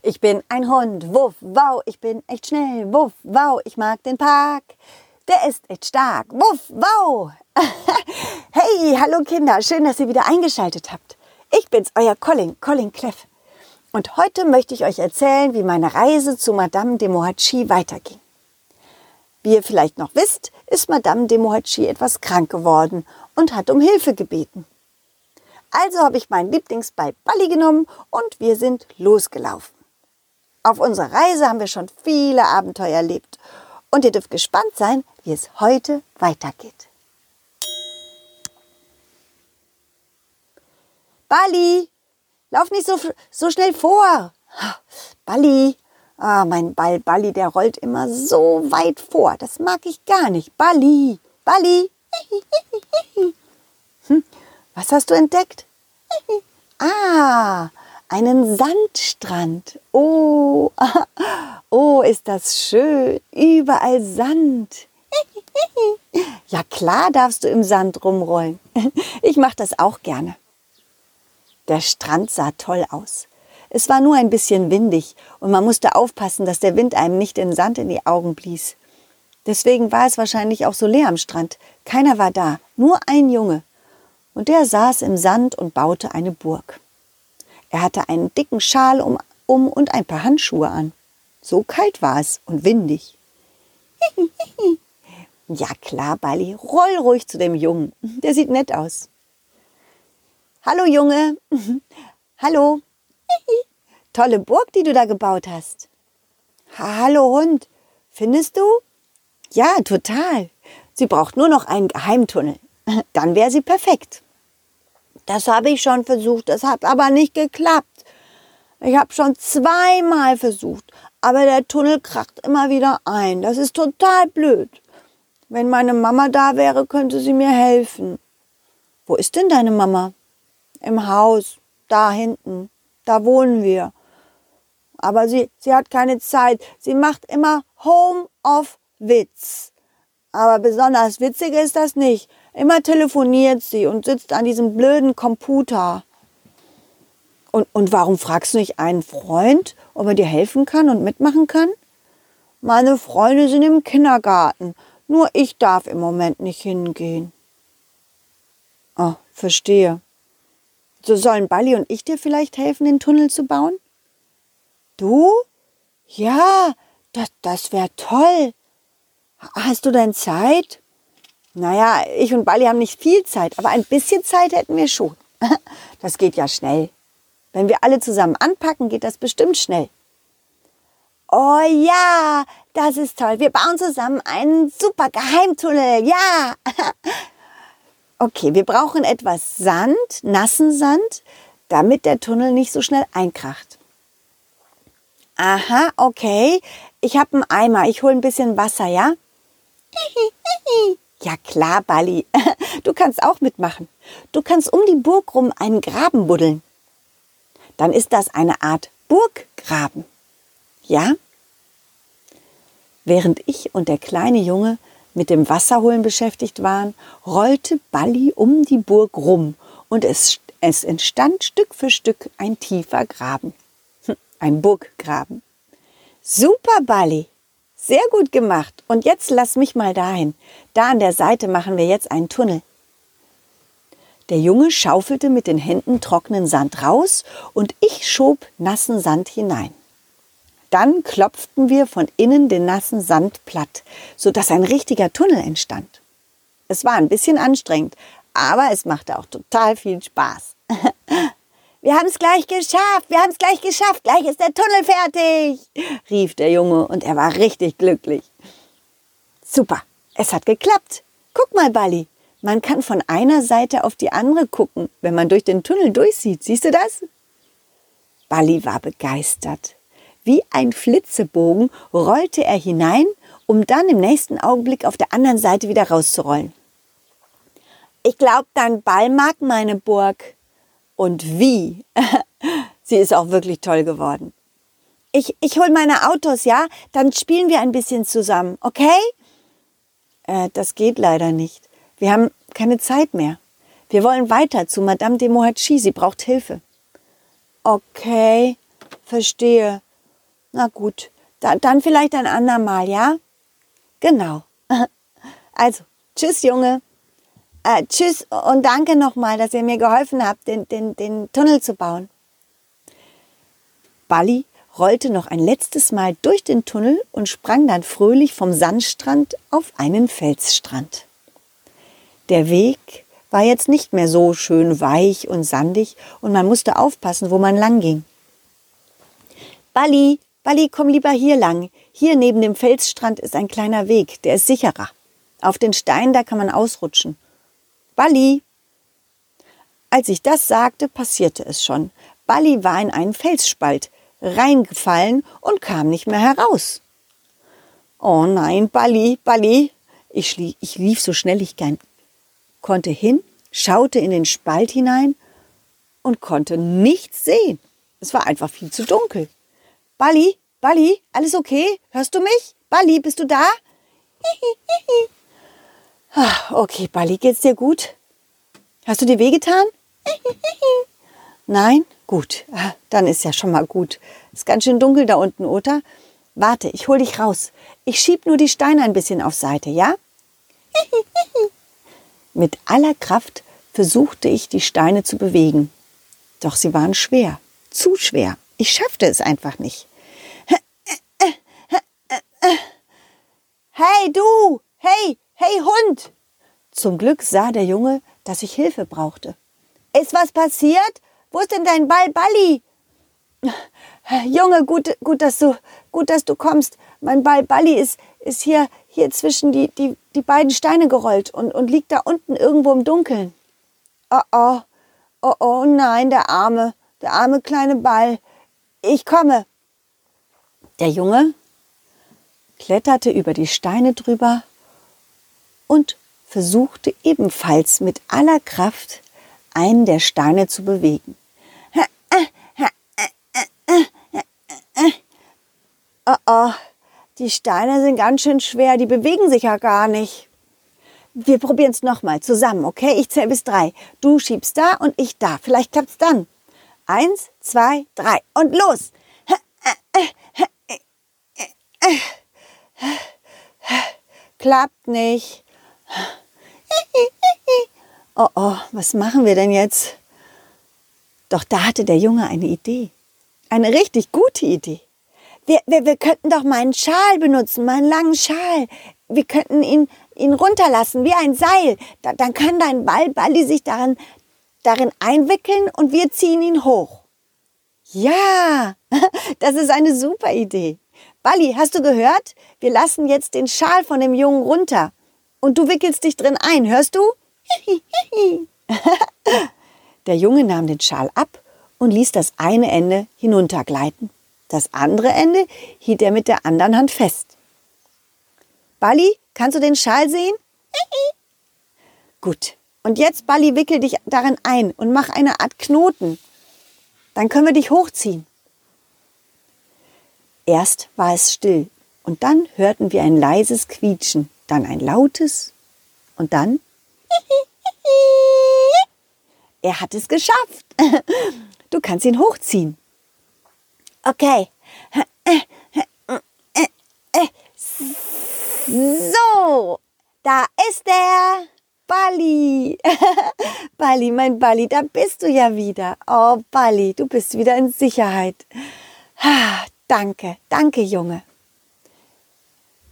Ich bin ein Hund, wuff, wow, ich bin echt schnell, wuff, wow, ich mag den Park. Der ist echt stark, wuff, wow. hey, hallo Kinder, schön, dass ihr wieder eingeschaltet habt. Ich bin's, euer Colin, Colin Cleff. Und heute möchte ich euch erzählen, wie meine Reise zu Madame de Mohatschi weiterging. Wie ihr vielleicht noch wisst, ist Madame de Mohatschi etwas krank geworden und hat um Hilfe gebeten. Also habe ich meinen Lieblingsball Balli genommen und wir sind losgelaufen. Auf unserer Reise haben wir schon viele Abenteuer erlebt und ihr dürft gespannt sein, wie es heute weitergeht. Balli, lauf nicht so, so schnell vor. Balli, ah, mein Ball Balli, der rollt immer so weit vor. Das mag ich gar nicht. Balli, Balli. Hm, was hast du entdeckt? ah, einen Sandstrand. Oh, oh, ist das schön. Überall Sand. Ja klar darfst du im Sand rumrollen. Ich mache das auch gerne. Der Strand sah toll aus. Es war nur ein bisschen windig und man musste aufpassen, dass der Wind einem nicht den Sand in die Augen blies. Deswegen war es wahrscheinlich auch so leer am Strand. Keiner war da, nur ein Junge. Und der saß im Sand und baute eine Burg. Er hatte einen dicken Schal um, um und ein paar Handschuhe an. So kalt war es und windig. ja klar, Bali, roll ruhig zu dem Jungen. Der sieht nett aus. Hallo Junge. Hallo. Tolle Burg, die du da gebaut hast. Hallo Hund. Findest du? Ja, total. Sie braucht nur noch einen Geheimtunnel. Dann wäre sie perfekt. Das habe ich schon versucht, das hat aber nicht geklappt. Ich habe schon zweimal versucht, aber der Tunnel kracht immer wieder ein. Das ist total blöd. Wenn meine Mama da wäre, könnte sie mir helfen. Wo ist denn deine Mama? Im Haus, da hinten. Da wohnen wir. Aber sie, sie hat keine Zeit. Sie macht immer Home of Witz. Aber besonders witzig ist das nicht. Immer telefoniert sie und sitzt an diesem blöden Computer. Und, und warum fragst du nicht einen Freund, ob er dir helfen kann und mitmachen kann? Meine Freunde sind im Kindergarten. Nur ich darf im Moment nicht hingehen. Oh, verstehe. So sollen Balli und ich dir vielleicht helfen, den Tunnel zu bauen? Du? Ja, das, das wäre toll. Hast du denn Zeit? Naja, ich und Bali haben nicht viel Zeit, aber ein bisschen Zeit hätten wir schon. Das geht ja schnell. Wenn wir alle zusammen anpacken, geht das bestimmt schnell. Oh ja, das ist toll. Wir bauen zusammen einen super Geheimtunnel. Ja. Okay, wir brauchen etwas Sand, nassen Sand, damit der Tunnel nicht so schnell einkracht. Aha, okay. Ich habe einen Eimer. Ich hole ein bisschen Wasser, ja? Ja klar, Bali. Du kannst auch mitmachen. Du kannst um die Burg rum einen Graben buddeln. Dann ist das eine Art Burggraben. Ja? Während ich und der kleine Junge mit dem Wasserholen beschäftigt waren, rollte Bali um die Burg rum und es, es entstand Stück für Stück ein tiefer Graben. Hm, ein Burggraben. Super, Bali! Sehr gut gemacht. Und jetzt lass mich mal dahin. Da an der Seite machen wir jetzt einen Tunnel. Der Junge schaufelte mit den Händen trockenen Sand raus und ich schob nassen Sand hinein. Dann klopften wir von innen den nassen Sand platt, sodass ein richtiger Tunnel entstand. Es war ein bisschen anstrengend, aber es machte auch total viel Spaß. Wir haben es gleich geschafft, wir haben es gleich geschafft, gleich ist der Tunnel fertig, rief der Junge und er war richtig glücklich. Super, es hat geklappt. Guck mal, Bali, man kann von einer Seite auf die andere gucken, wenn man durch den Tunnel durchsieht. Siehst du das? Bali war begeistert. Wie ein Flitzebogen rollte er hinein, um dann im nächsten Augenblick auf der anderen Seite wieder rauszurollen. Ich glaube, dein Ball mag meine Burg, und wie. Sie ist auch wirklich toll geworden. Ich, ich hol meine Autos, ja? Dann spielen wir ein bisschen zusammen, okay? Äh, das geht leider nicht. Wir haben keine Zeit mehr. Wir wollen weiter zu Madame de Mohatschi. Sie braucht Hilfe. Okay, verstehe. Na gut, da, dann vielleicht ein andermal, ja? Genau. Also, tschüss, Junge. Äh, tschüss und danke nochmal, dass ihr mir geholfen habt, den, den, den Tunnel zu bauen. Bali rollte noch ein letztes Mal durch den Tunnel und sprang dann fröhlich vom Sandstrand auf einen Felsstrand. Der Weg war jetzt nicht mehr so schön weich und sandig und man musste aufpassen, wo man lang ging. Bali, Bali, komm lieber hier lang. Hier neben dem Felsstrand ist ein kleiner Weg, der ist sicherer. Auf den Stein, da kann man ausrutschen. Balli! Als ich das sagte, passierte es schon. Balli war in einen Felsspalt reingefallen und kam nicht mehr heraus. Oh nein, Balli, Balli! Ich, ich lief so schnell ich konnte hin, schaute in den Spalt hinein und konnte nichts sehen. Es war einfach viel zu dunkel. Balli, Balli, alles okay? Hörst du mich? Balli, bist du da? Ah, okay, Bali, geht's dir gut? Hast du dir wehgetan? Nein? Gut, ah, dann ist ja schon mal gut. Ist ganz schön dunkel da unten, oder? Warte, ich hol dich raus. Ich schieb nur die Steine ein bisschen auf Seite, ja? Mit aller Kraft versuchte ich, die Steine zu bewegen. Doch sie waren schwer, zu schwer. Ich schaffte es einfach nicht. Hey, du! Hey, Hey Hund! Zum Glück sah der Junge, dass ich Hilfe brauchte. Ist was passiert? Wo ist denn dein Ball, Balli? Junge, gut, gut, dass du, gut, dass du kommst. Mein Ball Balli ist, ist hier, hier zwischen die, die, die beiden Steine gerollt und, und liegt da unten irgendwo im Dunkeln. Oh oh, oh oh, nein, der arme, der arme kleine Ball. Ich komme. Der Junge kletterte über die Steine drüber und versuchte ebenfalls mit aller Kraft einen der Steine zu bewegen. Oh oh, die Steine sind ganz schön schwer, die bewegen sich ja gar nicht. Wir probieren es nochmal zusammen, okay? Ich zähle bis drei. Du schiebst da und ich da. Vielleicht klappt's dann. Eins, zwei, drei und los. Klappt nicht. Oh oh, was machen wir denn jetzt? Doch da hatte der Junge eine Idee. Eine richtig gute Idee. Wir, wir, wir könnten doch meinen Schal benutzen, meinen langen Schal. Wir könnten ihn, ihn runterlassen wie ein Seil. Da, dann kann dein Ball, Balli sich darin, darin einwickeln und wir ziehen ihn hoch. Ja, das ist eine super Idee. Balli, hast du gehört? Wir lassen jetzt den Schal von dem Jungen runter und du wickelst dich drin ein, hörst du? Der Junge nahm den Schal ab und ließ das eine Ende hinuntergleiten. Das andere Ende hielt er mit der anderen Hand fest. Balli, kannst du den Schal sehen? Gut. Und jetzt, Balli, wickel dich darin ein und mach eine Art Knoten. Dann können wir dich hochziehen. Erst war es still und dann hörten wir ein leises Quietschen dann ein lautes und dann er hat es geschafft. Du kannst ihn hochziehen. Okay. So, da ist er. Bali. Bali, mein Bali, da bist du ja wieder. Oh, Bali, du bist wieder in Sicherheit. Danke, danke, Junge.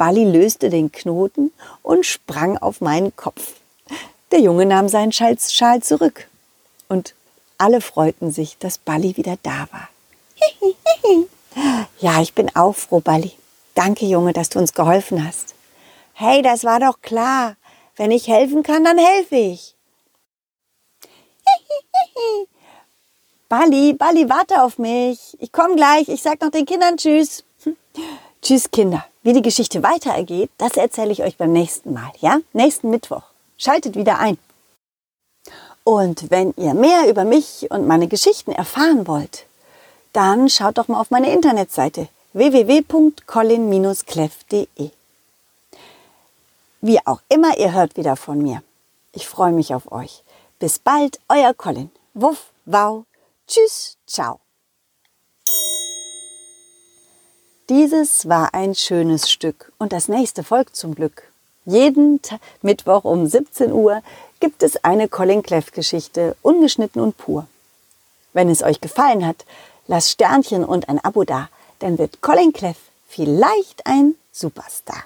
Balli löste den Knoten und sprang auf meinen Kopf. Der Junge nahm seinen Schal zurück und alle freuten sich, dass Balli wieder da war. ja, ich bin auch froh, Balli. Danke, Junge, dass du uns geholfen hast. Hey, das war doch klar. Wenn ich helfen kann, dann helfe ich. Balli, Balli, warte auf mich. Ich komme gleich. Ich sag noch den Kindern Tschüss. Tschüss, Kinder. Wie die Geschichte weiter ergeht, das erzähle ich euch beim nächsten Mal, ja? Nächsten Mittwoch. Schaltet wieder ein. Und wenn ihr mehr über mich und meine Geschichten erfahren wollt, dann schaut doch mal auf meine Internetseite www.colin-cleff.de. Wie auch immer, ihr hört wieder von mir. Ich freue mich auf euch. Bis bald, euer Colin. Wuff, wow, tschüss, ciao. Dieses war ein schönes Stück und das nächste folgt zum Glück. Jeden Ta Mittwoch um 17 Uhr gibt es eine Colin Cleff Geschichte, ungeschnitten und pur. Wenn es euch gefallen hat, lasst Sternchen und ein Abo da, dann wird Colin Cleff vielleicht ein Superstar.